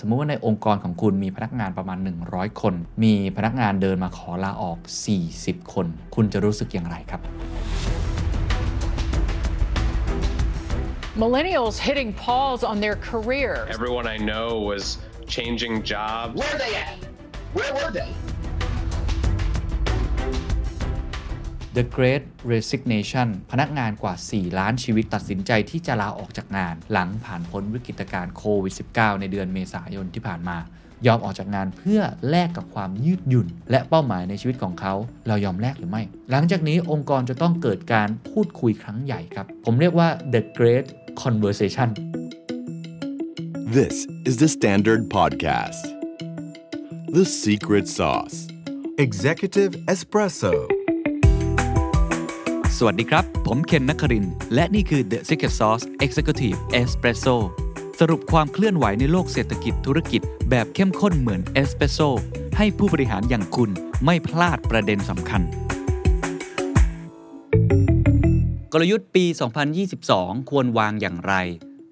สมมุติว่าในองค์กรของคุณมีพนักงานประมาณ 100 คน มีพนักงานเดินมาขอลาออก 40 คน คุณจะรู้สึกอย่างไรครับ Millennials hitting pause on their careers. Everyone I know was changing jobs. Where are they at? Where were they? The Great Resignation พนักงานกว่า 4 ล้านชีวิตตัดสินใจที่จะลาออกจากงาน หลังผ่านพ้นวิกฤตการณ์โควิด -19 ในเดือนเมษายนที่ผ่านมา ยอมออกจากงานเพื่อแลกกับความยืดหยุ่น และเป้าหมายในชีวิตของเขา เรายอมแลกหรือไม่ หลังจากนี้องค์กรจะต้องเกิดการพูดคุยครั้งใหญ่ครับ ผมเรียกว่า The Great Conversation This is the Standard Podcast. The Secret Sauce. Executive Espresso. สวัสดีครับ ผมเคนนักคริน และนี่คือ The Secret Sauce Executive Espresso สรุปความเคลื่อนไหวในโลกเศรษฐกิจธุรกิจ แบบเข้มข้นเหมือนเอสเปรสโซให้ผู้บริหารอย่างคุณไม่พลาดประเด็นสำคัญ กลยุทธ์ปี 2022 ควรวางอย่างไร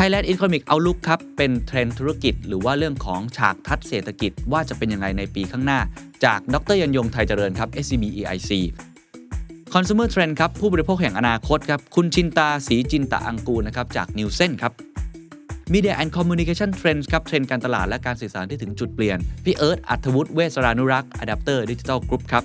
Thailand Economic Outlook ครับ เป็นเทรนด์ธุรกิจ หรือว่าเรื่องของฉากทัศน์เศรษฐกิจว่าจะเป็นยังไงในปีข้างหน้า จากดร.ยรรยงไทยเจริญครับ SCB EIC Consumer Trend ครับ ผู้บริโภคแห่งอนาคตครับ คุณชินตา ศรีจินตอังกูรนะครับ จาก Nielsen ครับ Media and Communication Trends ครับ เทรนด์การตลาดและการสื่อสารที่ถึงจุดเปลี่ยน พี่เอิร์ธอัธวุฒิเวสรานุรักษ์ Adapter Digital Group ครับ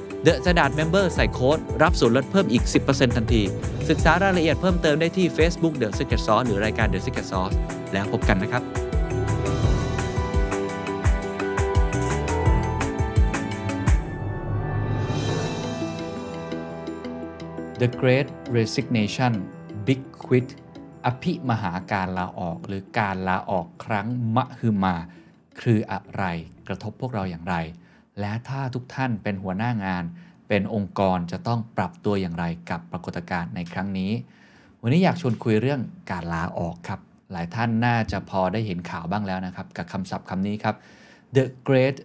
The Standard Member ใส่โค้ด รับส่วนลดเพิ่มอีก 10%ทันที ศึกษารายละเอียดเพิ่มเติมได้ที่ Facebook The Secret Sauce หรือรายการ The Secret Sauce แล้วพบกันนะครับ The Great Resignation Big Quit อภิมหาการลาออก หรือการลาออกครั้งมหึมา คืออะไรกระทบพวกเราอย่างไร และถ้าทุกท่านเป็นหัวหน้างาน เป็นองค์กรจะต้องปรับตัวอย่างไรกับปรากฏการณ์ในครั้งนี้ วันนี้อยากชวนคุยเรื่องการลาออกครับ หลายท่านน่าจะพอได้เห็นข่าวบ้างแล้วนะครับ กับคำศัพท์คำนี้ครับ The Great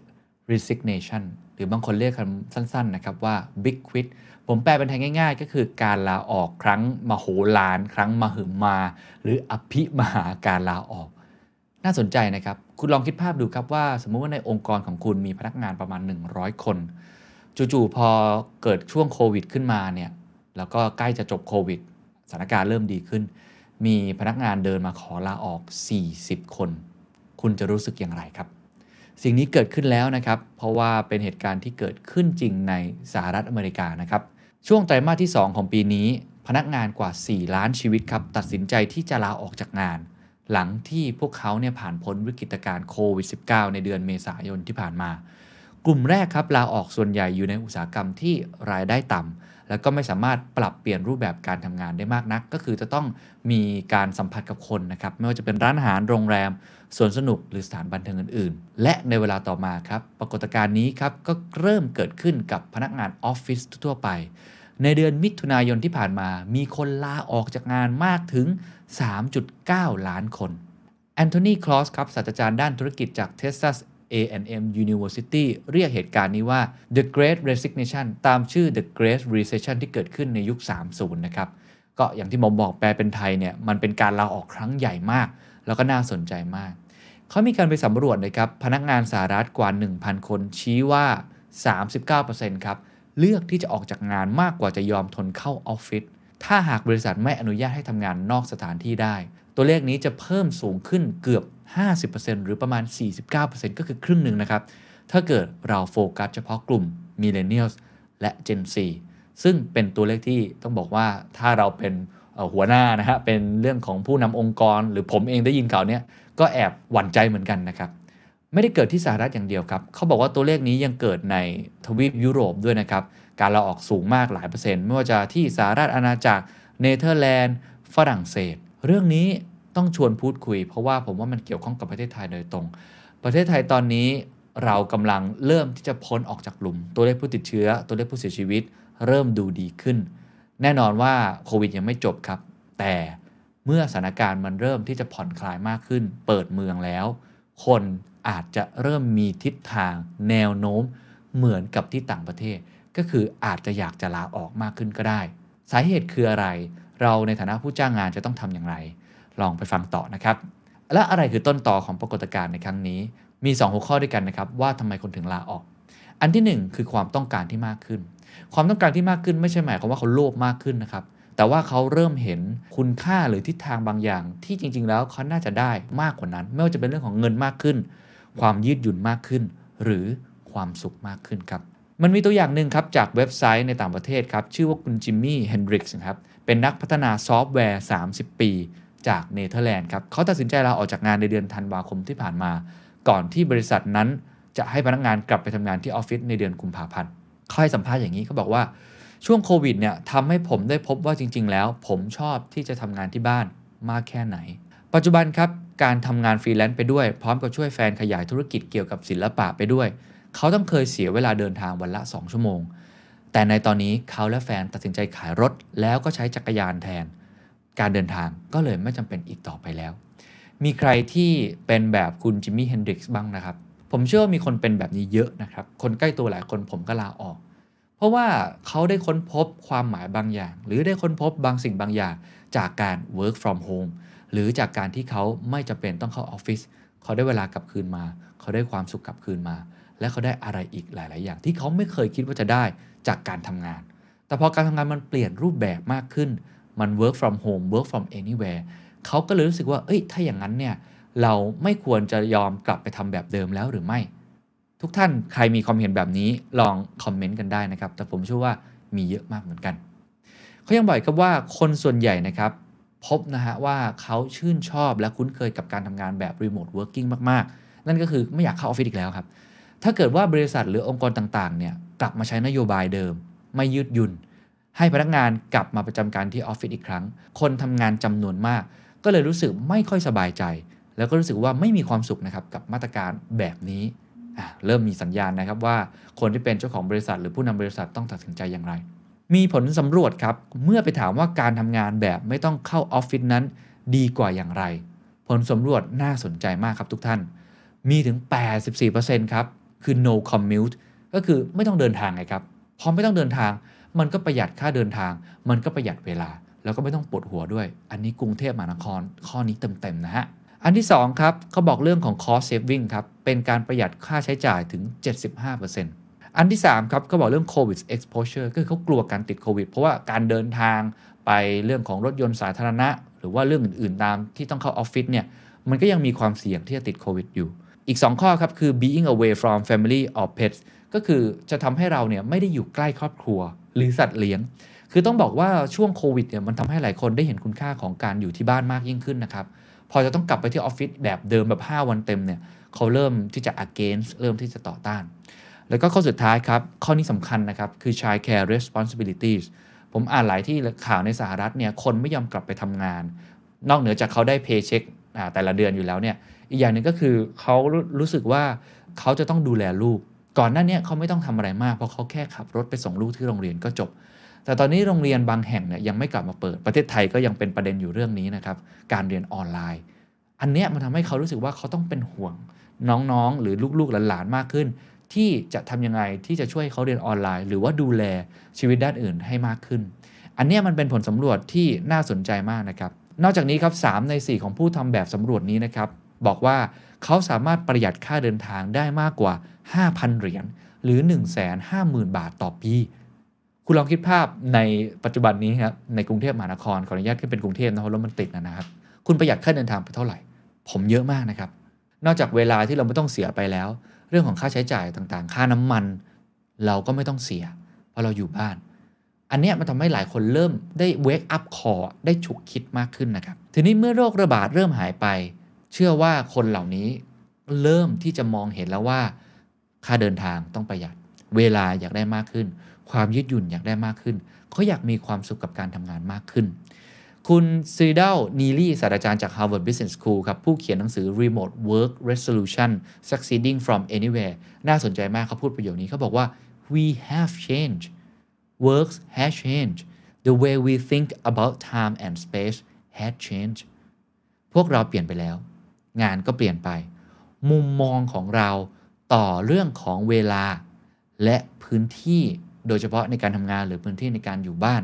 Resignation หรือบางคนเรียกคำสั้นๆนะครับว่า Big Quit ผมแปลเป็นไทยง่าย ๆ ก็คือการลาออกครั้งมโหฬารครั้งมหึมา หรืออภิมหาการลาออก น่าสนใจนะครับ คุณลองคิดภาพดูครับว่า สมมุติว่าในองค์กรของคุณมีพนักงานประมาณ 100 คน จู่ๆพอเกิดช่วงโควิดขึ้นมาเนี่ยแล้วก็ใกล้จะจบโควิดสถานการณ์เริ่มดีขึ้น มีพนักงานเดินมาขอลาออก 40 คน คุณจะรู้สึกอย่างไรครับ สิ่งนี้เกิดขึ้นแล้วนะครับ เพราะว่าเป็นเหตุการณ์ที่เกิดขึ้นจริงในสหรัฐอเมริกานะครับ ช่วงไตรมาสที่ 2 ของปีนี้ พนักงานกว่า 4 ล้านชีวิตครับ ตัดสินใจที่จะลาออกจากงาน หลังที่พวกเขาเนี่ยผ่านพ้นวิกฤตการณ์โควิด -19 ในเดือนเมษายนที่ผ่านมา กลุ่มแรกครับลาออกส่วนใหญ่อยู่ในอุตสาหกรรมที่รายได้ต่ำแล้วก็ไม่สามารถปรับเปลี่ยนรูปแบบการทำงานได้มากนัก ก็คือจะต้องมีการสัมผัสกับคนนะครับไม่ว่าจะเป็นร้านอาหารโรงแรมสวนสนุกหรือสถานบันเทิงอื่น ๆ และในเวลาต่อมาครับปรากฏการณ์นี้ครับก็เริ่มเกิดขึ้นกับพนักงานออฟฟิศทั่วไป ในเดือนมิถุนายนที่ผ่านมา มีคนลาออกจากงานมากถึง 3.9 ล้านคน แอนโทนี คลอส ครับ ศาสตราจารย์ด้านธุรกิจจาก Texas A&M University เรียกเหตุการณ์นี้ว่า The Great Resignation ตามชื่อ The Great Recession ที่เกิดขึ้นในยุค 30 นะครับ ก็อย่างที่ผมบอกแปลเป็นไทยเนี่ย มันเป็นการลาออกครั้งใหญ่มาก แล้วก็น่าสนใจมาก เขามีการไปสำรวจนะครับ พนักงานสหรัฐกว่า 1,000 คนชี้ว่า 39%ครับ เลือกที่จะออกจากงานมากกว่าจะยอมทนเข้าออฟฟิศถ้าหากบริษัทไม่อนุญาตให้ทำงานนอกสถานที่ได้ ตัวเลขนี้จะเพิ่มสูงขึ้นเกือบ 50%หรือประมาณ 49%ก็คือครึ่งหนึ่งนะครับ ถ้าเกิดเราโฟกัสเฉพาะกลุ่ม Millennials และ Gen Z ซึ่งเป็นตัวเลขที่ต้องบอกว่าถ้าเราเป็นหัวหน้านะฮะเป็นเรื่องของผู้นำองค์กร หรือผมเองได้ยินข่าวนี้ก็แอบหวั่นใจเหมือนกันนะครับ ไม่ได้เกิดที่สหรัฐอย่างเดียวครับ เขาบอกว่าตัวเลขนี้ยังเกิดในทวีปยุโรปด้วยนะครับ การเราออกสูงมากหลายเปอร์เซ็นต์ ไม่ว่าจะที่สหรัฐอาณาจักร เนเธอร์แลนด์ ฝรั่งเศส เรื่องนี้ต้องชวนพูดคุย เพราะว่าผมว่ามันเกี่ยวข้องกับประเทศไทยโดยตรง ประเทศไทยตอนนี้เรากำลังเริ่มที่จะพ้นออกจากหลุม ตัวเลขผู้ติดเชื้อ ตัวเลขผู้เสียชีวิต เริ่มดูดีขึ้น แน่นอนว่าโควิดยังไม่จบครับ แต่เมื่อสถานการณ์มันเริ่มที่จะผ่อนคลายมากขึ้น เปิดเมืองแล้ว คน อาจจะเริ่มมีทิศทางแนวโน้มเหมือนกับที่ต่างประเทศ ก็คืออาจจะอยากจะลาออกมากขึ้นก็ได้ สาเหตุคืออะไร เราในฐานะผู้จ้างงานจะต้องทำอย่างไร ลองไปฟังต่อนะครับ และอะไรคือต้นต่อของปรากฏการณ์ในครั้งนี้ มี 2 หัวข้อด้วยกันนะครับ ว่าทำไมคนถึงลาออก อันที่ 1 คือความต้องการที่มากขึ้น ความต้องการที่มากขึ้นไม่ใช่หมายความว่าเขาโลภมากขึ้นนะครับแต่ว่าเขาเริ่มเห็นคุณค่าหรือทิศทางบางอย่าง ที่จริง ๆ แล้วเขาน่าจะได้มากกว่านั้น ไม่ว่าจะเป็นเรื่องของเงินมากขึ้น ความยืดหยุ่นมากขึ้น หรือความสุขมากขึ้นครับ มันมีตัวอย่างหนึ่งครับ จากเว็บไซต์ในต่างประเทศครับ ชื่อว่าคุณจิมมี่เฮนดริกส์ครับ เป็นนักพัฒนาซอฟต์แวร์ 30 ปีจากเนเธอร์แลนด์ครับเขาตัดสินใจลาออกจากงานในเดือนธันวาคมที่ผ่านมา ก่อนที่บริษัทนั้นจะให้พนักงานกลับไปทำงานที่ออฟฟิศในเดือนกุมภาพันธ์เขาให้สัมภาษณ์อย่างนี้เขาบอกว่าช่วงโควิดเนี่ยทำให้ผมได้พบว่าจริง ๆ แล้ว ผมชอบที่จะทำงานที่บ้านมากแค่ไหน ปัจจุบันครับ การทำงานฟรีแลนซ์ไปด้วย พร้อมกับช่วยแฟนขยายธุรกิจเกี่ยวกับศิลปะไปด้วย เขาต้องเคยเสียเวลาเดินทางวันละ 2 ชั่วโมง แต่ในตอนนี้เขาและแฟนตัดสินใจขายรถ แล้วก็ใช้จักรยานแทน การเดินทางก็เลยไม่จำเป็นอีกต่อไปแล้ว มีใครที่เป็นแบบคุณจิมมี่เฮนดริกส์บ้างนะครับ ผมเชื่อว่ามีคนเป็นแบบนี้เยอะนะครับ คนใกล้ตัวหลายคนผมก็ลาออก เพราะว่าเขาได้ค้นพบความหมายบางอย่าง หรือได้ค้นพบบางสิ่งบางอย่างจากการ work from home หรือจากการที่เขาไม่จำเป็นต้องเข้าออฟฟิศเขาได้เวลากลับคืนมา เขาได้ความสุขกลับคืนมา และเขาได้อะไรอีกหลาย ๆ อย่าง ที่เขาไม่เคยคิดว่าจะได้จากการทำงาน แต่พอการทำงานมันเปลี่ยนรูปแบบมากขึ้นมัน work from home work from anywhere เขาก็เลยรู้สึกว่า เอ้ย ถ้าอย่างนั้นเนี่ย เราไม่ควรจะยอมกลับไปทำแบบเดิมแล้วหรือไม่ ทุกท่านใครมีความเห็นแบบนี้ลองคอมเมนต์กันได้นะครับ แต่ผมเชื่อว่ามีเยอะมากเหมือนกัน เขายังบอกครับว่าคนส่วนใหญ่นะครับ พบนะฮะว่าเขาชื่นชอบและคุ้นเคยกับการทำงานแบบ remote working มาก ๆ นั่นก็คือไม่อยากเข้าออฟฟิศอีกแล้วครับ ถ้าเกิดว่าบริษัทหรือองค์กรต่าง ๆ เนี่ยกลับมาใช้นโยบายเดิม ไม่ยืดหยุ่น ให้พนักงานกลับมาประจำการที่ออฟฟิศอีกครั้ง คนทำงานจำนวนมาก ก็เลยรู้สึกไม่ค่อยสบายใจ แล้วก็รู้สึกว่าไม่มีความสุขนะครับกับมาตรการแบบนี้เริ่มมีสัญญาณนะครับว่าคนที่เป็นเจ้าของบริษัท หรือผู้นำบริษัทต้องตัดสินใจอย่างไร มีผลสำรวจครับ เมื่อไปถามว่าการทำงานแบบไม่ต้องเข้าออฟฟิศนั้น ดีกว่าอย่างไร ผลสำรวจน่าสนใจมากครับทุกท่าน มีถึง 84%ครับ คือ no commute ก็คือไม่ต้องเดินทางไงครับ พอไม่ต้องเดินทาง มันก็ประหยัดค่าเดินทาง มันก็ประหยัดเวลา แล้วก็ไม่ต้องปวดหัวด้วย อันนี้กรุงเทพมหานครข้อนี้เต็มๆนะฮะ อันที่2ครับเขาบอกเรื่องของ cost saving ครับ เป็นการประหยัดค่าใช้จ่ายถึง 75% อันที่ 3 ครับเขาบอกเรื่อง covid exposure ก็คือเขากลัวการติดโควิด เพราะว่าการเดินทางไปเรื่องของรถยนต์สาธารณะ หรือว่าเรื่องอื่นๆ ตามที่ต้องเข้าออฟฟิศเนี่ยมันก็ยังมีความเสี่ยงที่จะติดโควิดอยู่ อีก 2 ข้อครับคือ being away from family or pets ก็คือจะทำให้เราเนี่ยไม่ได้อยู่ใกล้ครอบครัว หรือสัตว์เลี้ยง คือต้องบอกว่าช่วงโควิดเนี่ยมันทำให้หลายคนได้เห็นคุณค่าของการอยู่ที่บ้านมากยิ่งขึ้นนะครับพอจะต้องกลับไปที่ออฟฟิศแบบเดิมแบบ 5 วันเต็มเนี่ยเขาเริ่มที่จะ against เริ่มที่จะต่อต้าน แล้วก็ข้อสุดท้ายครับ ข้อนี้สำคัญนะครับ คือ child care responsibilities ผมอ่านหลายที่ข่าวในสหรัฐเนี่ยคนไม่ยอมกลับไปทำงาน นอกเหนือจากเขาได้เพย์เช็คแต่ละเดือนอยู่แล้วเนี่ยอีกอย่างหนึ่งก็คือเขารู้สึกว่าเขาจะต้องดูแลลูก ก่อนหน้านี้เขาไม่ต้องทำอะไรมาก เพราะเขาแค่ขับรถไปส่งลูกที่โรงเรียนก็จบ แต่ตอนนี้โรงเรียนบางแห่งเนี่ยยังไม่กลับมาเปิดประเทศไทยก็ยังเป็นประเด็นอยู่เรื่องนี้นะครับการเรียนออนไลน์ อันเนี้ยมันทำให้เขารู้สึกว่าเขาต้องเป็นห่วงน้องๆ หรือลูกๆหลานๆมากขึ้น ที่จะทำยังไงที่จะช่วยเขาเรียนออนไลน์ หรือว่าดูแลชีวิตด้านอื่นให้มากขึ้น อันนี้มันเป็นผลสำรวจที่น่าสนใจมากนะครับ นอกจากนี้ครับ3ใน 4 ของผู้ทำแบบสำรวจนี้นะครับบอกว่าเขาสามารถประหยัดค่าเดินทางได้มากกว่า 5,000 เหรียญหรือ 150,000 บาทต่อปี คุณลองคิดภาพในปัจจุบันนี้ครับในกรุงเทพมหานครขออนุญาตขึ้นเป็นกรุงเทพนะเพราะรถมันติดนะครับ คุณประหยัดค่าเดินทางไปเท่าไหร่ ผมเยอะมากนะครับ นอกจากเวลาที่เราไม่ต้องเสียไปแล้ว เรื่องของค่าใช้จ่ายต่างๆ ค่าน้ำมัน เราก็ไม่ต้องเสีย เพราะเราอยู่บ้าน อันนี้มันทำให้หลายคนเริ่มได้เวกอัพคอได้ฉุกคิดมากขึ้นนะครับ ทีนี้เมื่อโรคระบาดเริ่มหายไป เชื่อว่าคนเหล่านี้เริ่มที่จะมองเห็นแล้วว่า ค่าเดินทางต้องประหยัด เวลาอยากได้มากขึ้น ความยืดหยุ่นอยากได้มากขึ้นเขาอยากมีความสุขกับการทำงานมากขึ้น คุณซีดลนีลี่ศาสตราจารย์จาก Harvard Business School ครับ ผู้เขียนหนังสือ Remote Work Resolution Succeeding from Anywhere น่าสนใจมากเขาพูดประโยคนี้เขาบอกว่า we have changed works has changed the way we think about time and space has changed พวกเราเปลี่ยนไปแล้ว งานก็เปลี่ยนไป มุมมองของเราต่อเรื่องของเวลา และพื้นที่โดยเฉพาะในการทำงานหรือพื้นที่ในการอยู่บ้าน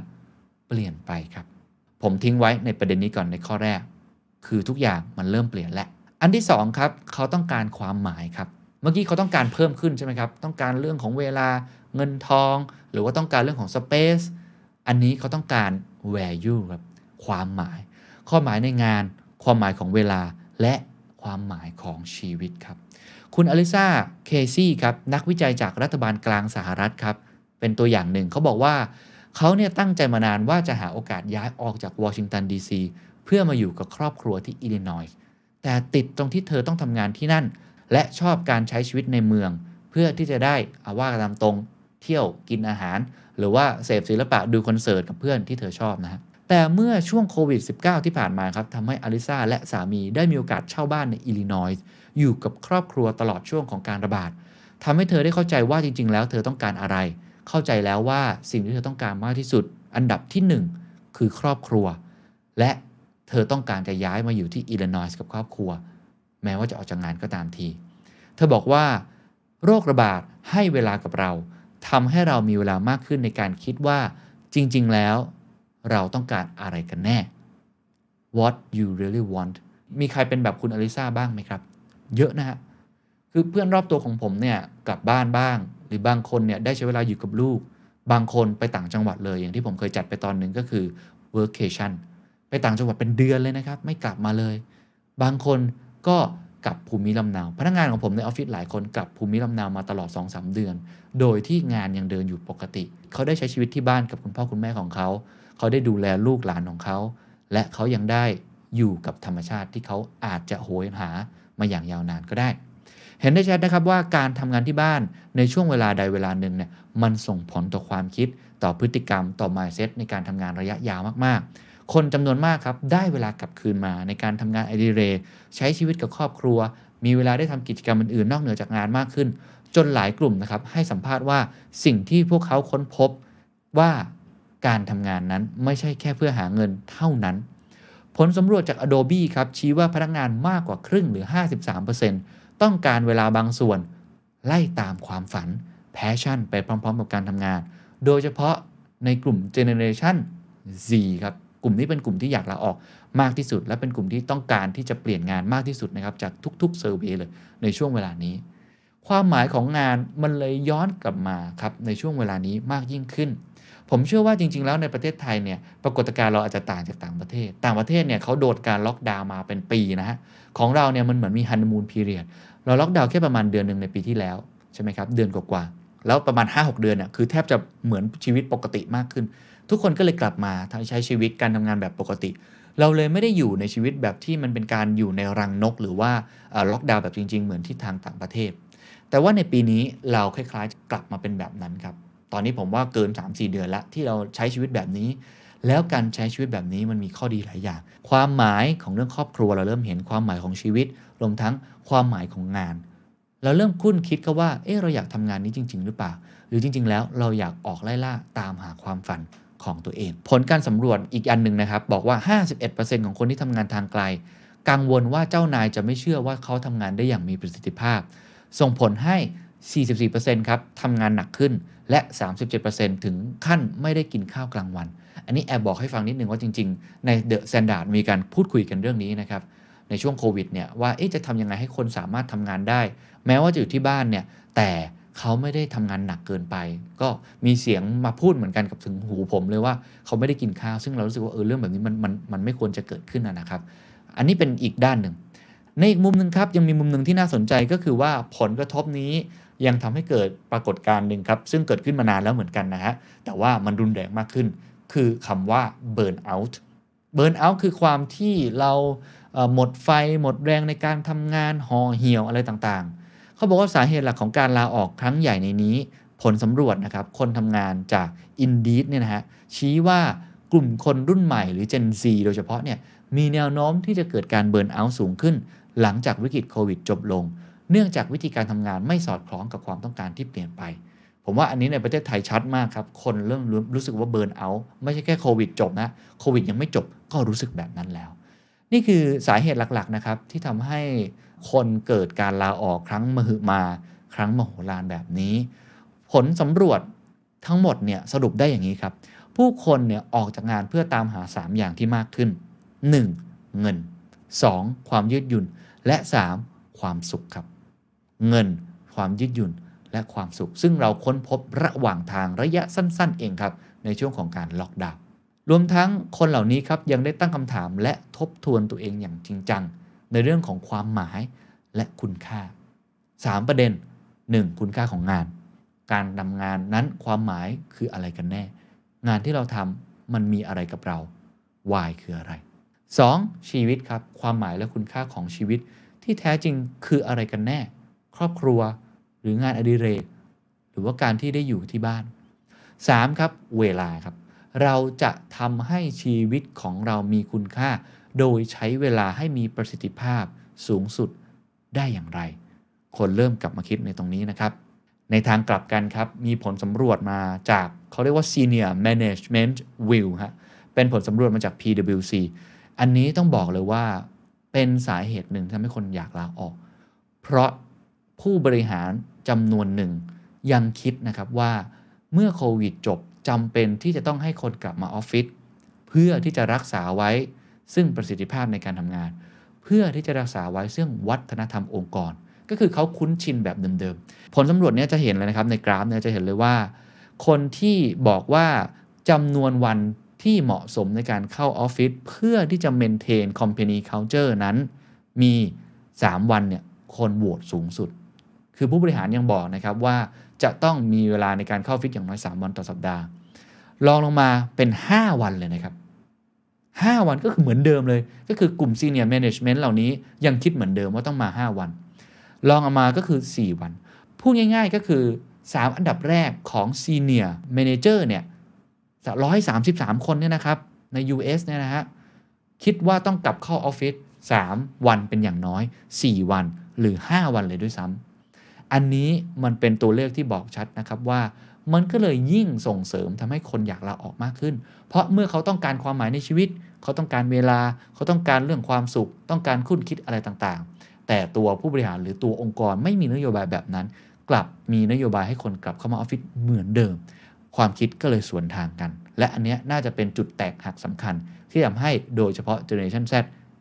เปลี่ยนไปครับ ผมทิ้งไว้ในประเด็นนี้ก่อนในข้อแรก คือทุกอย่างมันเริ่มเปลี่ยนแล้วอันที่2ครับเขาต้องการความหมายครับ เมื่อกี้เขาต้องการเพิ่มขึ้นใช่ไหมครับ ต้องการเรื่องของเวลาเงินทอง หรือว่าต้องการเรื่องของ space อันนี้เขาต้องการ value ครับความหมายข้อหมายในงาน ความหมายของเวลาและความหมายของชีวิตครับ คุณอลิซาเคซี่ครับนักวิจัยจากรัฐบาลกลางสหรัฐครับ เป็นตัวอย่างหนึ่งเขาบอกว่า เขาเนี่ยตั้งใจมานานว่าจะหาโอกาสย้ายออกจากวอชิงตันดีซีเพื่อมาอยู่กับครอบครัวที่อิลลินอยส์แต่ติดตรงที่เธอต้องทำงานที่นั่น และชอบการใช้ชีวิตในเมือง เพื่อที่จะได้อาว่าตามตรงเที่ยวกินอาหาร หรือว่าเสพศิลปะดูคอนเสิร์ตกับเพื่อนที่เธอชอบนะแต่เมื่อช่วงโควิด -19 ที่ผ่านมาครับทำให้อลิซาและสามีได้มีโอกาสเช่าบ้านในอิลลินอยส์อยู่กับครอบครัวตลอดช่วงของการระบาดทำให้เธอได้เข้าใจว่าจริง ๆ แล้วเธอต้องการอะไร เข้าใจแล้วว่าสิ่งที่เธอต้องการมากที่สุด อันดับที่ 1 คือครอบครัว และเธอต้องการจะย้ายมาอยู่ที่อิลลินอยส์กับครอบครัว แม้ว่าจะออกจากงานก็ตามที เธอบอกว่าโรคระบาดให้เวลากับเราทำให้เรามีเวลามากขึ้นในการคิดว่าจริง ๆ แล้ว เราต้องการอะไรกันแน่ what you really want มีใครเป็นแบบคุณอลิซาบ้างไหมครับ เยอะนะฮะคือเพื่อนรอบตัวของผมเนี่ยกลับบ้านบ้าง รือบางคนเนี่ยได้ใช้เวลาอยู่กับลูก บางคนไปต่างจังหวัดเลย อย่างที่ผมเคยจัดไปตอนหนึ่งก็คือ workation ไปต่างจังหวัดเป็นเดือนเลยนะครับ ไม่กลับมาเลย บางคนก็กลับภูมิลำเนา พนักงานของผมในออฟฟิศหลายคนกลับภูมิลำเนามาตลอด 2-3 เดือน โดยที่งานยังเดินอยู่ปกติ เขาได้ใช้ชีวิตที่บ้านกับคุณพ่อคุณแม่ของเขา เขาได้ดูแลลูกหลานของเขา และเขายังได้อยู่กับธรรมชาติที่เขาอาจจะโหยหามาอย่างยาวนานก็ได้ เห็นได้ชัดนะครับว่าการทำงานที่บ้านในช่วงเวลาใดเวลาหนึ่งเนี่ยมันส่งผลต่อความคิดต่อพฤติกรรมต่อ mindset ในการทำงานระยะยาวมากๆ คนจำนวนมากครับได้เวลากลับคืนมาในการทำงานอดิเรกใช้ชีวิตกับครอบครัว มีเวลาได้ทำกิจกรรมอื่นๆ นอกเหนือจากงานมากขึ้น จนหลายกลุ่มนะครับให้สัมภาษณ์ว่าสิ่งที่พวกเขาค้นพบว่าการทำงานนั้นไม่ใช่แค่เพื่อหาเงินเท่านั้น ผลสำรวจจาก Adobe ครับชี้ว่าพนักงานมากกว่าครึ่งหรือ 53% ต้องการเวลาบางส่วน ไล่ตามความฝัน passion ไปพร้อมๆ กับการทำงาน โดยเฉพาะในกลุ่ม Generation Z ครับกลุ่มนี้เป็นกลุ่มที่อยากลาออกมากที่สุด และเป็นกลุ่มที่ต้องการที่จะเปลี่ยนงานมากที่สุดนะครับจากทุกๆเซอร์เวยเลยในช่วงเวลานี้ ความหมายของงานมันเลยย้อนกลับมาครับในช่วงเวลานี้มากยิ่งขึ้น ผมเชื่อว่าจริง ๆ แล้วในประเทศไทยเนี่ยปรากฏการณ์เราอาจจะต่างจากต่างประเทศ ต่างประเทศเนี่ยเขาโดนการล็อกดาวน์มาเป็นปีนะฮะของเราเนี่ยมันเหมือนมีฮันนีมูนพีเรียด เราล็อกดาวน์แค่ประมาณเดือนหนึ่งในปีที่แล้วใช่ไหมครับเดือนกว่าๆแล้วประมาณ 5-6 เดือนเนี่ยคือแทบจะเหมือนชีวิตปกติมากขึ้น ทุกคนก็เลยกลับมาใช้ชีวิตการทำงานแบบปกติ เราเลยไม่ได้อยู่ในชีวิตแบบที่มันเป็นการอยู่ในรังนก หรือว่าล็อกดาวน์แบบจริง ๆ เหมือนที่ทางต่างประเทศ แต่ว่าในปีนี้เราคล้ายๆกลับมาเป็นแบบนั้นครับตอนนี้ผมว่าเกิน 3-4 เดือนละที่เราใช้ชีวิตแบบนี้ แล้วการใช้ชีวิตแบบนี้มันมีข้อดีหลายอย่าง ความหมายของเรื่องครอบครัวเราเริ่มเห็นความหมายของชีวิต รวมทั้งความหมายของงาน เราเริ่มคุ้นคิดก็ว่า เออเราอยากทำงานนี้จริง ๆ หรือเปล่า หรือจริง ๆ แล้วเราอยากออกไล่ล่าตามหาความฝันของตัวเอง ผลการสำรวจอีกอันหนึ่งนะครับ บอกว่า 51%ของคนที่ทำงานทางไกล กังวลว่าเจ้านายจะไม่เชื่อว่าเขาทำงานได้อย่างมีประสิทธิภาพ ส่งผลให้ 44%ครับทำงานหนักขึ้นและ 37%ถึงขั้นไม่ได้กินข้าวกลางวัน อันนี้แอบบอกให้ฟังนิดนึงว่าจริง ๆ ในเดอะ s ซนด a r d มีการพูดคุยกันเรื่องนี้นะครับ ในช่วงโควิดเนี่ยว่าจะทำยังไงให้คนสามารถทำงานได้ แม้ว่าจะอยู่ที่บ้านเนี่ยแต่เขาไม่ได้ทำงานหนักเกินไป ก็มีเสียงมาพูดเหมือนกันกับถึงหูผมเลยว่าเขาไม่ได้กินข้าว ซึ่งเรารู้สึกว่าเออเรื่องแบบนี้มันมันมันไม่ควรจะเกิดขึ้นนะครับ อันนี้เป็นอีกด้านหนึ่ง ในอีกมุมหนึ่งครับยังมีมุมหนึ่งที่น่าสนใจก็คือว่าผลกระทบนี้ยังทำให้เกิดปรากฏการณ์หนึ่งครับ ซึ่งเกิดขึ้นมานานแล้วเหมือนกันนะฮะแต่ว่ามันรุนแรงมากขึ้น คือคำว่า burn out burn out คือความที่เรา หมดไฟหมดแรงในการทำงานห่อเหี่ยวอะไรต่างๆ เขาบอกว่าสาเหตุหลักของการลาออกครั้งใหญ่ในนี้ ผลสำรวจนะครับคนทำงานจาก Indeed เนี่ยนะฮะชี้ว่ากลุ่มคนรุ่นใหม่หรือ Gen Z โดยเฉพาะเนี่ยมีแนวโน้มที่จะเกิดการเบิร์นเอาท์สูงขึ้น หลังจากวิกฤตโควิดจบลง เนื่องจากวิธีการทำงานไม่สอดคล้องกับความต้องการที่เปลี่ยนไปผมว่าอันนี้ในประเทศไทยชัดมากครับ คนเริ่มรู้สึกว่าเบิร์นเอาท์ไม่ใช่แค่โควิดจบนะ โควิดยังไม่จบก็รู้สึกแบบนั้นแล้ว นี่คือสาเหตุหลักๆนะครับที่ทำให้คนเกิดการลาออกครั้งมหึมา ครั้งมโหฬารแบบนี้ ผลสำรวจทั้งหมดเนี่ยสรุปได้อย่างนี้ครับ ผู้คนเนี่ยออกจากงานเพื่อตามหา 3 อย่างที่มากขึ้น 1. เงิน 2. ความยืดหยุ่น และ 3. ความสุขครับ เงิน ความยืดหยุ่น และความสุข ซึ่งเราค้นพบระหว่างทางระยะสั้น ๆ เองครับ ในช่วงของการล็อกดาวน์ รวมทั้งคนเหล่านี้ครับยังได้ตั้งคำถามและทบทวนตัวเองอย่างจริงจัง ในเรื่องของความหมายและคุณค่า 3 ประเด็น 1. คุณค่าของงาน การทำงานนั้นความหมายคืออะไรกันแน่ งานที่เราทำมันมีอะไรกับเรา why คืออะไร 2. ชีวิตครับ ความหมายและคุณค่าของชีวิต ที่แท้จริงคืออะไรกันแน่ ครอบครัว หรืองานอดิเรก หรือว่าการที่ได้อยู่ที่บ้าน 3. ครับ เวลาครับ เราจะทำให้ชีวิตของเรามีคุณค่า โดยใช้เวลาให้มีประสิทธิภาพสูงสุดได้อย่างไร คนเริ่มกลับมาคิดในตรงนี้นะครับ ในทางกลับกันครับ มีผลสำรวจมาจากเขาเรียกว่า Senior Management View ฮะเป็นผลสำรวจมาจาก PwC อันนี้ต้องบอกเลยว่าเป็นสาเหตุหนึ่งที่ทำให้คนอยากลาออก เพราะผู้บริหารจำนวนหนึ่งยังคิดนะครับว่าเมื่อโควิดจบ จำเป็นที่จะต้องให้คนกลับมาออฟฟิศเพื่อที่จะรักษาไว้ซึ่งประสิทธิภาพในการทำงาน เพื่อที่จะรักษาไว้ซึ่งวัฒนธรรมองค์กร ก็คือเขาคุ้นชินแบบเดิมๆ ผลสำรวจนี้จะเห็นเลยนะครับในกราฟเนี่ยจะเห็นเลยว่า คนที่บอกว่าจำนวนวันที่เหมาะสมในการเข้าออฟฟิศเพื่อที่จะ maintain company culture นั้น มี 3 วันเนี่ยคนโหวตสูงสุด คือผู้บริหารยังบอกนะครับว่าจะต้องมีเวลาในการเข้าออฟฟิศอย่างน้อย 3 วันต่อสัปดาห์ ลองลงมาเป็น 5 วันเลยนะครับ 5 วันก็คือเหมือนเดิมเลย ก็คือกลุ่ม senior management เหล่านี้ยังคิดเหมือนเดิมว่าต้องมา 5 วัน ลองออกมาก็คือ 4 วัน พูดง่ายๆก็คือ 3 อันดับแรกของ senior manager เนี่ย133คนเนี่ยนะครับ ใน US เนี่ยนะฮะ คิดว่าต้องกลับเข้าออฟฟิศ3วันเป็นอย่างน้อย 4 วันหรือ 5 วันเลยด้วยซ้ำ อันนี้มันเป็นตัวเลขที่บอกชัดนะครับว่ามันก็เลยยิ่งส่งเสริมทำให้คนอยากลาออกมากขึ้น เพราะเมื่อเขาต้องการความหมายในชีวิต เขาต้องการเวลา เขาต้องการเรื่องความสุข ต้องการคุ้นคิดอะไรต่างๆ แต่ตัวผู้บริหารหรือตัวองค์กรไม่มีนโยบายแบบนั้น กลับมีนโยบายให้คนกลับเข้ามาออฟฟิศเหมือนเดิม ความคิดก็เลยสวนทางกัน และอันนี้น่าจะเป็นจุดแตกหักสำคัญ ที่ทำให้โดยเฉพาะ Generation Z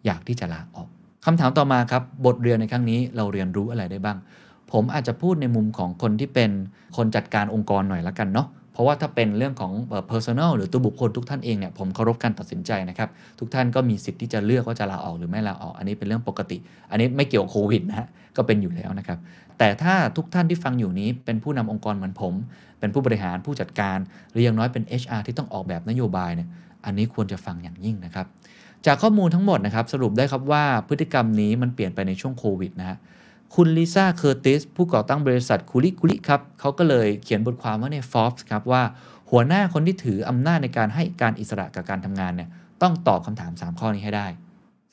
อยากที่จะลาออกคำถามต่อมาครับ บทเรียนในครั้งนี้เราเรียนรู้อะไรได้บ้าง ผมอาจจะพูดในมุมของคนที่เป็นคนจัดการองค์กรหน่อยละกันเนาะเพราะว่าถ้าเป็นเรื่องของ personal หรือตัวบุคคลทุกท่านเองเนี่ยผมเคารพการตัดสินใจนะครับ ทุกท่านก็มีสิทธิ์ที่จะเลือกว่าจะลาออกหรือไม่ลาออก อันนี้เป็นเรื่องปกติ อันนี้ไม่เกี่ยวกับโควิดนะฮะก็เป็นอยู่แล้วนะครับ แต่ถ้าทุกท่านที่ฟังอยู่นี้เป็นผู้นำองค์กรเหมือนผม เป็นผู้บริหารผู้จัดการ หรืออย่างน้อยเป็น HR ที่ต้องออกแบบนโยบายเนี่ยอันนี้ควรจะฟังอย่างยิ่งนะครับจากข้อมูลทั้งหมดนะครับสรุปได้ครับว่าพฤติกรรมนี้มันเปลี่ยนไปในช่วงโควิดนะฮะ คุณลิซ่าเคอร์ติสผู้ก่อตั้งบริษัทคุริคุริครับเขาก็เลยเขียนบทความว่าใน Forbes ครับว่าหัวหน้าคนที่ถืออำนาจในการให้การอิสระกับการทำงานเนี่ยต้องตอบคำถาม 3 ข้อนี้ให้ได้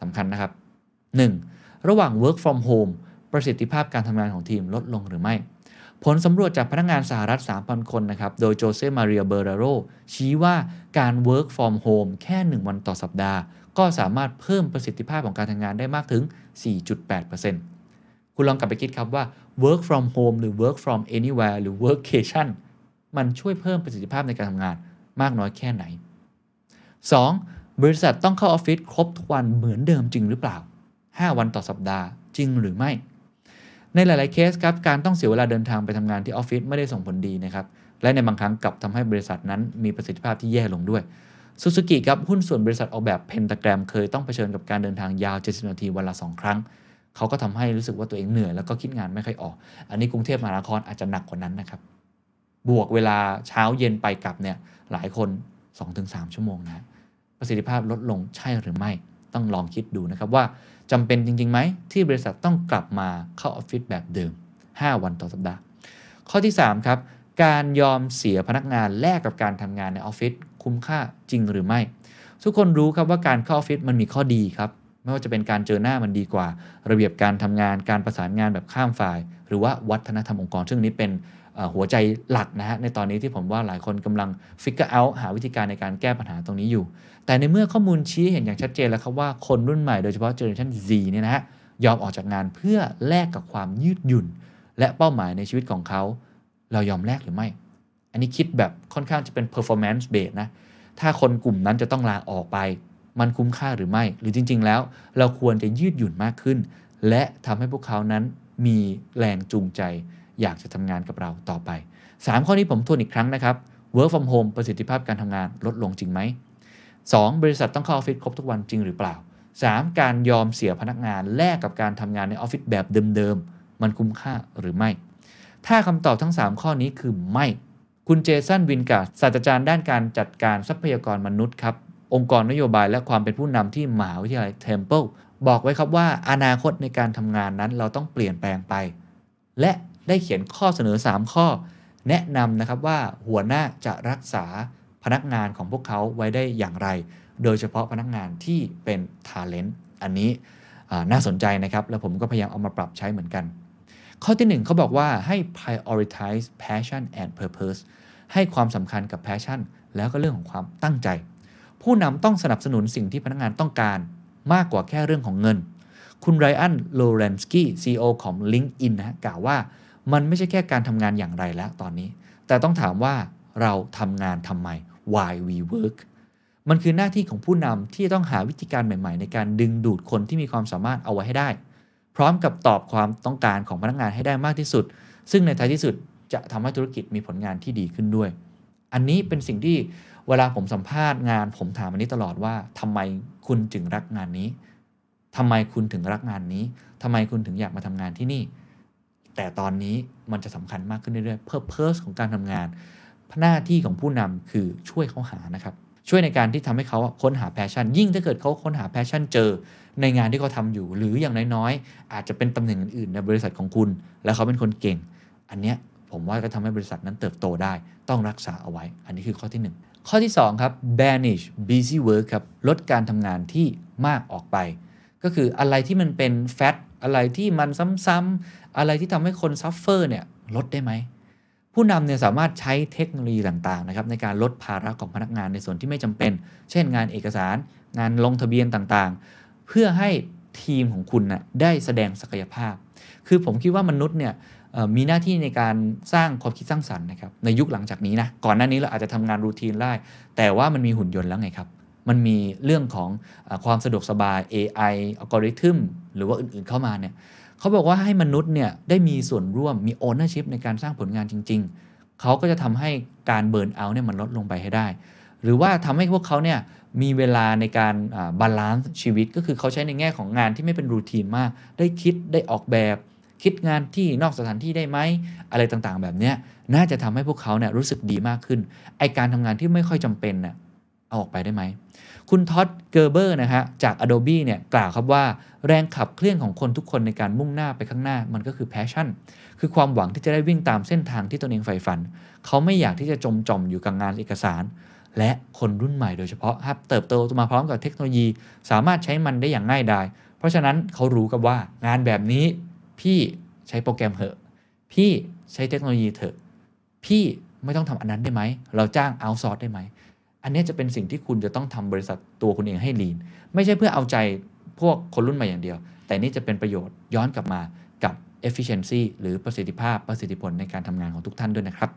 สำคัญนะครับ 1. ระหว่าง work from home ประสิทธิภาพการทำงานของทีมลดลงหรือไม่ ผลสำรวจจากพนักงานสหรัฐ 3,000 คนนะครับ โดยโจเซมาเรียเบอร์โรชี้ว่าการ work from home แค่ 1 วันต่อสัปดาห์ ก็สามารถเพิ่มประสิทธิภาพของการทำงานได้มากถึง 4.8% คุณลองกลับไปคิดครับว่า work from home หรือ work from anywhere หรือ workcation มันช่วยเพิ่มประสิทธิภาพในการทำงานมากน้อยแค่ไหน 2. บริษัทต้องเข้าออฟฟิศครบทุกวันเหมือนเดิมจริงหรือเปล่า 5 วันต่อสัปดาห์จริงหรือไม่ ในหลาย ๆ เคสครับการต้องเสียเวลาเดินทางไปทำงานที่ออฟฟิศไม่ได้ส่งผลดีนะครับ และในบางครั้งกลับทำให้บริษัทนั้นมีประสิทธิภาพที่แย่ลงด้วยซูซูกิครับหุ้นส่วนบริษัทออกแบบ Pentagram เคยต้องเผชิญกับการเดินทางยาว 70 นาทีวันละ 2 ครั้ง เขาก็ทำให้รู้สึกว่าตัวเองเหนื่อยแล้วก็คิดงานไม่ค่อยออก อันนี้กรุงเทพมหานครอาจจะหนักกว่านั้นนะครับ บวกเวลาเช้าเย็นไปกลับเนี่ยหลายคน 2-3 ชั่วโมงนะประสิทธิภาพลดลงใช่หรือไม่ต้องลองคิดดูนะครับว่าจำเป็นจริงๆไหมที่บริษัทต้องกลับมาเข้าออฟฟิศแบบเดิม 5 วันต่อสัปดาห์ ข้อที่ 3 ครับ การยอมเสียพนักงานแลกกับการทำงานในออฟฟิศคุ้มค่าจริงหรือไม่ ทุกคนรู้ครับว่าการเข้าออฟฟิศมันมีข้อดีครับ ไม่ว่าจะเป็นการเจอหน้ามันดีกว่า ระเบียบการทำงานการประสานงานแบบข้ามฝ่าย หรือว่าวัฒนธรรมองค์กร ซึ่งนี้เป็นหัวใจหลักนะฮะในตอนนี้ที่ผมว่าหลายคนกำลัง figure out หาวิธีการในการแก้ปัญหาตรงนี้อยู่ แต่ในเมื่อข้อมูลชี้เห็นอย่างชัดเจนแล้วครับว่าคนรุ่นใหม่โดยเฉพาะเจเนอเรชัน Z เนี่ยนะฮะยอมออกจากงานเพื่อแลกกับความยืดหยุ่น และเป้าหมายในชีวิตของเขา เรายอมแลกหรือไม่ อันนี้คิดแบบค่อนข้างจะเป็น performance based นะถ้าคนกลุ่มนั้นจะต้องลาออกไป มันคุ้มค่าหรือไม่ หรือจริง ๆ แล้ว เราควรจะยืดหยุ่นมากขึ้น และทำให้พวกเขานั้นมีแรงจูงใจ อยากจะทำงานกับเราต่อไป 3 ข้อนี้ผมทวนอีกครั้งนะครับ work from home ประสิทธิภาพการทำงานลดลงจริงไหม 2. บริษัทต้องเข้าออฟฟิศครบทุกวันจริงหรือเปล่า 3. การยอมเสียพนักงานแลกกับการทำงานในออฟฟิศแบบเดิมๆ มันคุ้มค่าหรือไม่ ถ้าคำตอบทั้ง 3 ข้อนี้คือไม่ คุณเจสันวินการศาสตราจารย์ด้านการจัดการทรัพยากรมนุษย์ครับ องค์กรนโยบายและความเป็นผู้นำที่มหาวิทยาลัยเทมเพิลบอกไว้ครับว่าอนาคตในการทำงานนั้นเราต้องเปลี่ยนแปลงไป และได้เขียนข้อเสนอ 3 ข้อ แนะนำนะครับว่าหัวหน้าจะรักษาพนักงานของพวกเขาไว้ได้อย่างไร โดยเฉพาะพนักงานที่เป็น Talent อันนี้น่าสนใจนะครับ แล้วผมก็พยายามเอามาปรับใช้เหมือนกัน ข้อที่ 1เขาบอกว่าให้ prioritize passion and purpose ให้ความสำคัญกับ passion แล้วก็เรื่องของความตั้งใจ ผู้นำต้องสนับสนุนสิ่งที่พนักงานต้องการมากกว่าแค่เรื่องของเงิน คุณไรอันโลเรนสกี้ CEO ของ LinkedIn นะกล่าวว่ามันไม่ใช่แค่การทำงานอย่างไรแล้วตอนนี้ แต่ต้องถามว่าเราทำงานทำไม why we work มันคือหน้าที่ของผู้นำที่ต้องหาวิธีการใหม่ๆ ในการดึงดูดคนที่มีความสามารถเอาไว้ให้ได้ พร้อมกับตอบความต้องการของพนักงานให้ได้มากที่สุด ซึ่งในท้ายที่สุดจะทำให้ธุรกิจมีผลงานที่ดีขึ้นด้วย อันนี้เป็นสิ่งที่ เวลาผมสัมภาษณ์งาน ผมถามอันนี้ตลอดว่าทำไมคุณจึงรักงานนี้ทำไมคุณถึงรักงานนี้ทำไมคุณถึงอยากมาทำงานที่นี่ แต่ตอนนี้มันจะสำคัญมากขึ้นเรื่อยๆ purpose ของการทำงานหน้าที่ของผู้นำคือช่วยเขาหานะครับ ช่วยในการที่ทำให้เขาค้นหา passion ยิ่งถ้าเกิดเขาค้นหาแพชชั่นเจอในงานที่เขาทำอยู่ หรืออย่างน้อยๆ อาจจะเป็นตำแหน่งอื่นๆ ในบริษัทของคุณ แล้วเขาเป็นคนเก่ง อันเนี้ยผมว่าก็ทำให้บริษัทนั้นเติบโตได้ ต้องรักษาเอาไว้ อันนี้คือข้อที่ 1 ข้อที่ 2 ครับ banish busy work ครับ ลดการทำงานที่มากออกไป ก็คืออะไรที่มันเป็น fat อะไรที่มันซ้ำๆอะไรที่ทำให้คน suffer เนี่ยลดได้ไหม ผู้นำเนี่ยสามารถใช้เทคโนโลยีต่างๆนะครับในการลดภาระของพนักงานในส่วนที่ไม่จำเป็น เช่นงานเอกสาร งานลงทะเบียนต่างๆ เพื่อให้ทีมของคุณน่ะได้แสดงศักยภาพ คือผมคิดว่ามนุษย์เนี่ย มีหน้าที่ในการสร้างความคิดสร้างสรรค์นะครับในยุคหลังจากนี้นะก่อนหน้านี้เราอาจจะทำงาน routine ได้แต่ว่ามันมีหุ่นยนต์แล้วไงครับมันมีเรื่องของความสะดวกสบาย AI อัลกอริทึมหรือว่าอื่นๆเข้ามาเนี่ยเขาบอกว่าให้มนุษย์เนี่ยได้มีส่วนร่วมมี ownership ในการสร้างผลงานจริง ๆ เขาก็จะทำให้การ burnout เนี่ยมันลดลงไปให้ได้ หรือว่าทำให้พวกเขาเนี่ยมีเวลาในการ balance ชีวิตก็คือเขาใช้ในแง่ของงานที่ไม่เป็น routine มาก ได้คิดได้ออกแบบ คิดงานที่นอกสถานที่ได้ไหมอะไรต่างๆ แบบนี้น่าจะทำให้พวกเขาเนี่ยรู้สึกดีมากขึ้นไอ้การทำงานที่ไม่ค่อยจำเป็นน่ะเอาออกไปได้ไหม คุณ Todd Gerber นะฮะจาก Adobe เนี่ยกล่าวครับว่าแรงขับเคลื่อนของคนทุกคนในการมุ่งหน้าไปข้างหน้ามันก็คือ passion คือความหวังที่จะได้วิ่งตามเส้นทางที่ตนเองใฝ่ฝัน เขาไม่อยากที่จะจมจอมอยู่กับงานเอกสาร และคนรุ่นใหม่โดยเฉพาะครับเติบโตมาพร้อมกับเทคโนโลยี สามารถใช้มันได้อย่างง่ายดาย เพราะฉะนั้นเขารู้กับว่างานแบบนี้ พี่ใช้โปรแกรมเหอะ พี่ใช้เทคโนโลยีเถอะ พี่ไม่ต้องทำอันนั้นได้ไหม เราจ้างเอาซอร์สได้ไหม อันนี้จะเป็นสิ่งที่คุณจะต้องทำบริษัทตัวคุณเองให้ลีน ไม่ใช่เพื่อเอาใจพวกคนรุ่นใหม่อย่างเดียว แต่นี่จะเป็นประโยชน์ย้อนกลับมากับ efficiency หรือประสิทธิภาพประสิทธิผลในการทำงานของทุกท่านด้วยนะครับ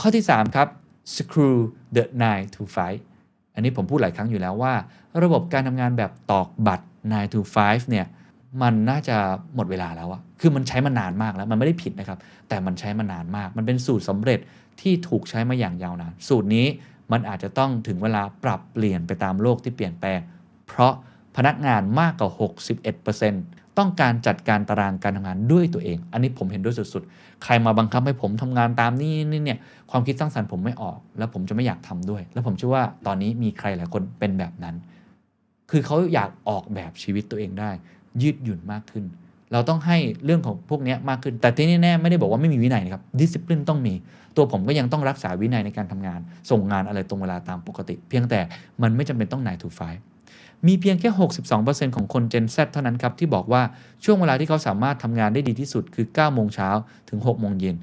ข้อที่ 3 ครับ screw the 9 to 5อันนี้ผมพูดหลายครั้งอยู่แล้วว่า ระบบการทำงานแบบตอกบัตร9 to 5เนี่ย มันน่าจะหมดเวลาแล้วอะคือมันใช้มานานมากแล้ว มันไม่ได้ผิดนะครับ แต่มันใช้มานานมาก มันเป็นสูตรสำเร็จที่ถูกใช้มาอย่างยาวนาน สูตรนี้มันอาจจะต้องถึงเวลาปรับเปลี่ยนไปตามโลกที่เปลี่ยนแปลง เพราะพนักงานมากกว่า 61%ต้องการจัดการตารางการทำงานด้วยตัวเอง อันนี้ผมเห็นด้วยสุดๆ ใครมาบังคับให้ผมทำงานตามนี่นี่เนี่ย ความคิดสร้างสรรค์ผมไม่ออก แล้วผมจะไม่อยากทำด้วย แล้วผมเชื่อว่าตอนนี้มีใครหลายคนเป็นแบบนั้น คือเขาอยากออกแบบชีวิตตัวเองได้ ยืดหยุ่นมากขึ้น เราต้องให้เรื่องของพวกนี้มากขึ้น แต่ที่แน่ๆไม่ได้บอกว่าไม่มีวินัยนะครับดิสซิ p ลินต้องมี ตัวผมก็ยังต้องรักษาวินัยในการทำงาน ส่งงานอะไรตรงเวลาตามปกติ เพียงแต่มันไม่จำเป็นต้องไหนถูกไฟมีเพียงแค่ 62%ของคน Gen Z เท่านั้นครับ ที่บอกว่าช่วงเวลาที่เขาสามารถทำงานได้ดีที่สุดคือ 9 โมงเช้าถึง 6 โมงเย็น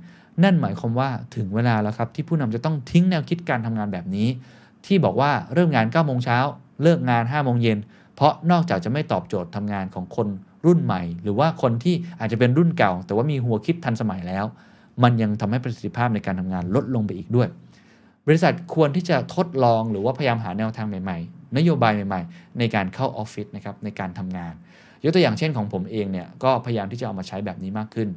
นั่นหมายความว่าถึงเวลาแล้วครับ ที่ผู้นำจะต้องทิ้งแนวคิดการทำงานแบบนี้ ที่บอกว่าเริ่มงาน 9 โมงเช้า เลิกงาน 5 โมงเย็น เพราะนอกจากจะไม่ตอบโจทย์ทำงานของคนรุ่นใหม่ หรือว่าคนที่อาจจะเป็นรุ่นเก่า แต่ว่ามีหัวคิดทันสมัยแล้ว มันยังทำให้ประสิทธิภาพในการทำงานลดลงไปอีกด้วย บริษัทควรที่จะทดลองหรือว่าพยายามหาแนวทางใหม่ๆ นโยบายใหม่ๆ ในการเข้าออฟฟิศนะครับในการทำงาน ยกตัวอย่างเช่นของผมเองเนี่ยก็พยายามที่จะเอามาใช้แบบนี้มากขึ้น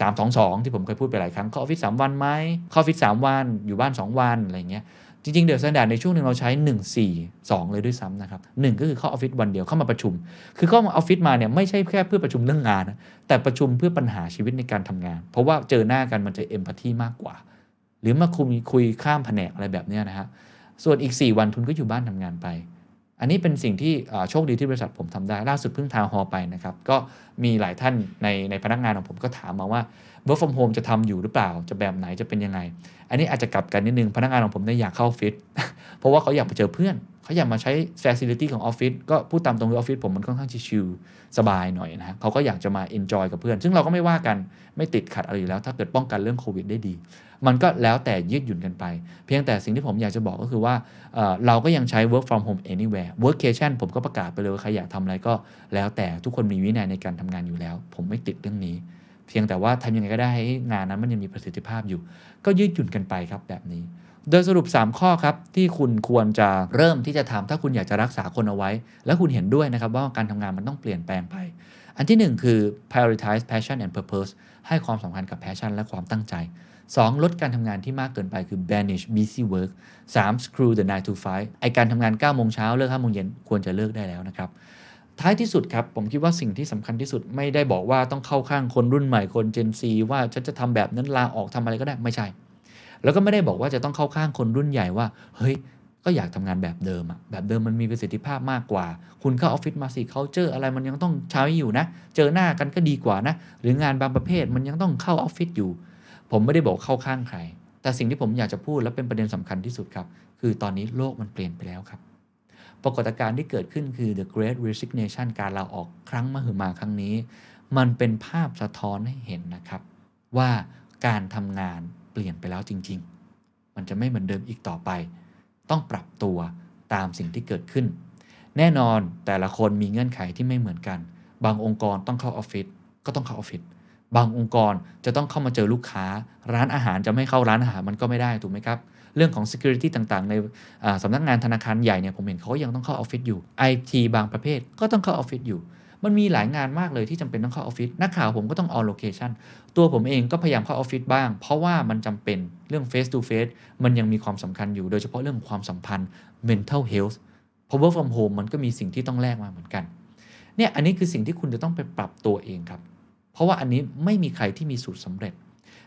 สามสองสองที่ผมเคยพูดไปหลายครั้งเข้าออฟฟิศสามวันไหมเข้าออฟฟิศสามวัน อยู่บ้าน 2 วันอะไรเงี้ย จริงๆ เดอะสแตนดาร์ดในช่วงหนึ่งเราใช้ 1 4 2 เลยด้วยซ้ำนะครับก็คือเข้าออฟฟิศวันเดียวเข้ามาประชุม คือเข้ามาออฟฟิศมาเนี่ยไม่ใช่แค่เพื่อประชุมเรื่องงานนะแต่ประชุมเพื่อปัญหาชีวิตในการทำงาน เพราะว่าเจอหน้ากันมันจะเอมพัตตีมากกว่า หรือมาคุยคุยข้ามแผนกอะไรแบบนี้นะฮะส่วนอีก 4 วันทุนก็อยู่บ้านทำงานไป อันนี้เป็นสิ่งที่โชคดีที่บริษัทผมทำได้ล่าสุดเพิ่งทาวฮอไปนะครับก็มีหลายท่านในในพนักงานของผมก็ถามมาว่า work from home จะทำอยู่หรือเปล่า จะแบบไหนจะเป็นยังไง อันนี้อาจจะกลับกันนิดนึง พนักงานของผมเนี่ยอยากเข้าออฟฟิศเพราะว่าเขาอยากไปเจอเพื่อน เขาอยากมาใช้ facility ของออฟฟิศก็พูดตามตรงที่ออฟฟิศผมมันค่อนข้างชิลสบายหน่อยนะเขาก็อยากจะมา enjoy กับเพื่อน ซึ่งเราก็ไม่ว่ากันไม่ติดขัดอะไรอยู่แล้ว ถ้าเกิดป้องกันเรื่องโควิดได้ดี มันก็แล้วแต่ยืดหยุ่นกันไป เพียงแต่สิ่งที่ผมอยากจะบอกก็คือว่าเราก็ยังใช้ work from home anywhere workcation ผมก็ประกาศไปเลยว่าใครอยากทำอะไรก็แล้วแต่ทุกคนมีวินัยในการทำงานอยู่แล้ว ผมไม่ติดเรื่องนี้ เพียงแต่ว่าทำยังไงก็ได้ให้งานนั้นมันยังมีประสิทธิภาพอยู่ ก็ยืดหยุ่นกันไปครับแบบนี้ โดยสรุป 3 ข้อครับที่คุณควรจะเริ่มที่จะทำถ้าคุณอยากจะรักษาคนเอาไว้ และคุณเห็นด้วยนะครับว่าการทำงานมันต้องเปลี่ยนแปลงไป อันที่ 1 คือ prioritize passion and purpose ให้ความสำคัญกับ passion และความตั้งใจ 2. ลดการทำงานที่มากเกินไปคือ banish busy work 3. screw the 9 to 5ไอการทำงาน9โมงเช้าเลิก5โมงเย็นควรจะเลิกได้แล้วนะครับ ท้ายที่สุดครับ ผมคิดว่าสิ่งที่สำคัญที่สุดไม่ได้บอกว่าต้องเข้าข้างคนรุ่นใหม่คน Gen Z ว่าฉันจะทำแบบนั้นลาออกทำอะไรก็ได้ไม่ใช่ แล้วก็ไม่ได้บอกว่าจะต้องเข้าข้างคนรุ่นใหญ่ว่า เฮ้ย ก็อยากทำงานแบบเดิมอะแบบเดิมมันมีประสิทธิภาพมากกว่า คุณเข้าออฟฟิศมาสิเขาเจออะไรมันยังต้องใช้อยู่นะ เจอหน้ากันก็ดีกว่านะ หรืองานบางประเภทมันยังต้องเข้าออฟฟิศอยู่ ผมไม่ได้บอกเข้าข้างใครแต่สิ่งที่ผมอยากจะพูดและเป็นประเด็นสำคัญที่สุดครับ คือตอนนี้โลกมันเปลี่ยนไปแล้วครับ ปรากฏการณ์ที่เกิดขึ้นคือ the great resignation การลาออกครั้งมหึมาครั้งนี้ มันเป็นภาพสะท้อนให้เห็นนะครับ ว่าการทำงานเปลี่ยนไปแล้วจริง ๆ มันจะไม่เหมือนเดิมอีกต่อไป ต้องปรับตัวตามสิ่งที่เกิดขึ้น แน่นอนแต่ละคนมีเงื่อนไขที่ไม่เหมือนกัน บางองค์กรต้องเข้าออฟฟิศก็ต้องเข้าออฟฟิศบางองค์กรจะต้องเข้ามาเจอลูกค้า ร้านอาหารจะไม่เข้าร้านอาหารมันก็ไม่ได้ถูกไหมครับ เรื่องของ Security ต่างๆ ในสำนักงานธนาคารใหญ่เนี่ยผมเห็นเขายังต้องเข้าออฟฟิศอยู่ IT บางประเภทก็ต้องเข้าออฟฟิศอยู่ มันมีหลายงานมากเลยที่จำเป็นต้องเข้าออฟฟิศนักข่าวผมก็ต้องออนโลเคชันตัวผมเองก็พยายามเข้าออฟฟิศบ้าง เพราะว่ามันจำเป็นเรื่อง face to face มันยังมีความสำคัญอยู่ โดยเฉพาะเรื่องความสัมพันธ์ mental health พราะ work from home มันก็มีสิ่งที่ต้องแลกมาเหมือนกันเนี่ยอันนี้คือสิ่งที่คุณจะต้องไปปรับตัวเองครับ เพราะว่าอันนี้ไม่มีใครที่มีสูตรสำเร็จ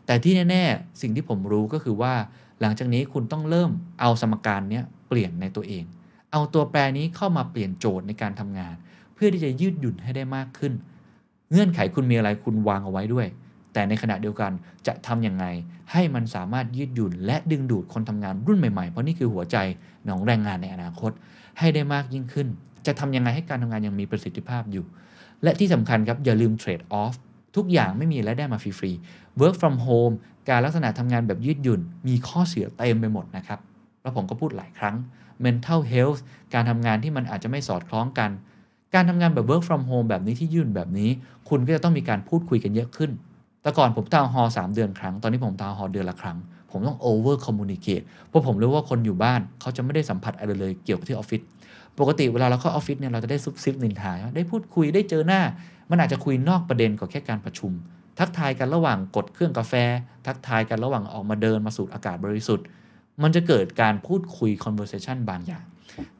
แต่ที่แน่ ๆ สิ่งที่ผมรู้ก็คือว่า หลังจากนี้คุณต้องเริ่มเอาสมการนี้เปลี่ยนในตัวเอง เอาตัวแปรนี้เข้ามาเปลี่ยนโจทย์ในการทำงาน เพื่อที่จะยืดหยุ่นให้ได้มากขึ้น เงื่อนไขคุณมีอะไรคุณวางเอาไว้ด้วย แต่ในขณะเดียวกันจะทำยังไงให้มันสามารถยืดหยุ่น และดึงดูดคนทำงานรุ่นใหม่ๆ เพราะนี่คือหัวใจของแรงงานในอนาคต ให้ได้มากยิ่งขึ้น จะทำยังไงให้การทำงานยังมีประสิทธิภาพอยู่ และที่สำคัญครับอย่าลืมเทรดออฟทุกอย่างไม่มีและได้มาฟรีๆ work from home การลักษณะทำงานแบบยืดหยุ่น มีข้อเสียเต็มไปหมดนะครับ แล้วผมก็พูดหลายครั้ง mental health การทำงานที่มันอาจจะไม่สอดคล้องกัน การทำงานแบบ work from home แบบนี้ที่ยื่นแบบนี้ คุณก็จะต้องมีการพูดคุยกันเยอะขึ้น แต่ก่อนผมทาวฮอสามเดือนครั้ง ตอนนี้ผมทาวฮอเดือนละครั้ง ผมต้อง over communicate เพราะผมรู้ว่าคนอยู่บ้านเขาจะไม่ได้สัมผัสอะไรเลยเกี่ยวกับที่ออฟฟิศ ปกติเวลาเราเข้าออฟฟิศเนี่ยเราจะได้ซุบซิบนินทา ได้พูดคุยได้เจอหน้า มันอาจจะคุยนอกประเด็นกว่าแค่การประชุม ทักทายกันระหว่างกดเครื่องกาแฟ ทักทายกันระหว่างออกมาเดินมาสูดอากาศบริสุทธิ์ มันจะเกิดการพูดคุย conversation บางอย่าง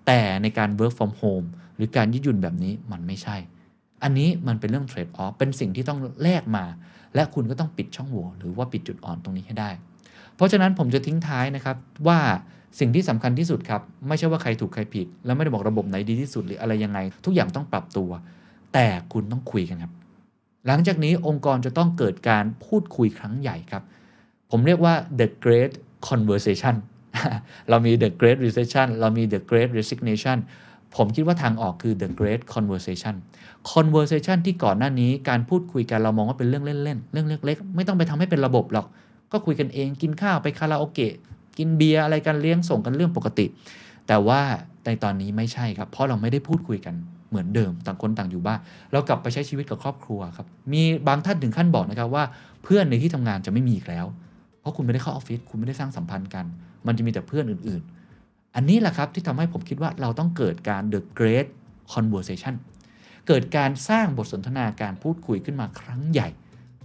แต่ในการ work from home หรือการยืดหยุ่นแบบนี้มันไม่ใช่ อันนี้มันเป็นเรื่อง trade off เป็นสิ่งที่ต้องแลกมา และคุณก็ต้องปิดช่องโหว่หรือว่าปิดจุดอ่อนตรงนี้ให้ได้ เพราะฉะนั้นผมจะทิ้งท้ายนะครับว่าสิ่งที่สำคัญที่สุดครับ ไม่ใช่ว่าใครถูกใครผิด แล้วไม่ได้บอกระบบไหนดีที่สุดหรืออะไรยังไง ทุกอย่างต้องปรับตัว แต่คุณต้องคุยกันครับ หลังจากนี้องค์กรจะต้องเกิดการพูดคุยครั้งใหญ่ครับ ผมเรียกว่า the great conversation เรามี the great recession เรามี the great resignation ผมคิดว่าทางออกคือ the great conversation conversation ที่ก่อนหน้านี้การพูดคุยกันเรามองว่าเป็นเรื่องเล่นๆ เรื่องเล็กๆ ไม่ต้องไปทำให้เป็นระบบหรอก ก็คุยกันเองกินข้าวไปคาราโอเกะกินเบียร์อะไรกันเลี้ยงส่งกันเรื่องปกติ แต่ว่าในตอนนี้ไม่ใช่ครับ เพราะเราไม่ได้พูดคุยกัน เหมือนเดิมต่างคนต่างอยู่บ้านเรากลับไปใช้ชีวิตกับครอบครัวครับมีบางท่านถึงขั้นบอกนะครับว่าเพื่อนในที่ทำงานจะไม่มีอีกแล้ว เพราะคุณไม่ได้เข้าออฟฟิศคุณไม่ได้สร้างสัมพันธ์กัน มันจะมีแต่เพื่อนอื่น ๆ อันนี้แหละครับที่ทำให้ผมคิดว่าเราต้องเกิดการ the great conversation เกิดการสร้างบทสนทนาการพูดคุยขึ้นมาครั้งใหญ่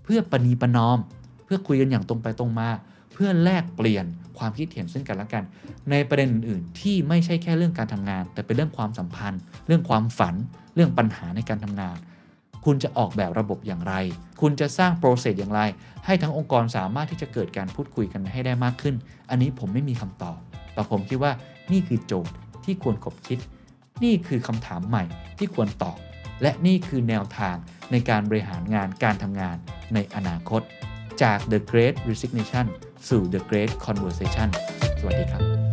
เพื่อปณีประนอม เพื่อคุยกันอย่างตรงไปตรงมา เพื่อแลกเปลี่ยนความคิดเห็นซึ่งกันและกัน ในประเด็นอื่นๆที่ไม่ใช่แค่เรื่องการทำงาน แต่เป็นเรื่องความสัมพันธ์ เรื่องความฝัน เรื่องปัญหาในการทำงาน คุณจะออกแบบระบบอย่างไร คุณจะสร้างโปรเซสอย่างไร ให้ทั้งองค์กรสามารถที่จะเกิดการพูดคุยกันให้ได้มากขึ้น อันนี้ผมไม่มีคำตอบ แต่ผมคิดว่านี่คือโจทย์ที่ควรคบคิด นี่คือคำถามใหม่ที่ควรตอบ และนี่คือแนวทางในการบริหารงานการทำงานในอนาคต จาก The Great Resignation สู่ The Great Conversation สวัสดีครับ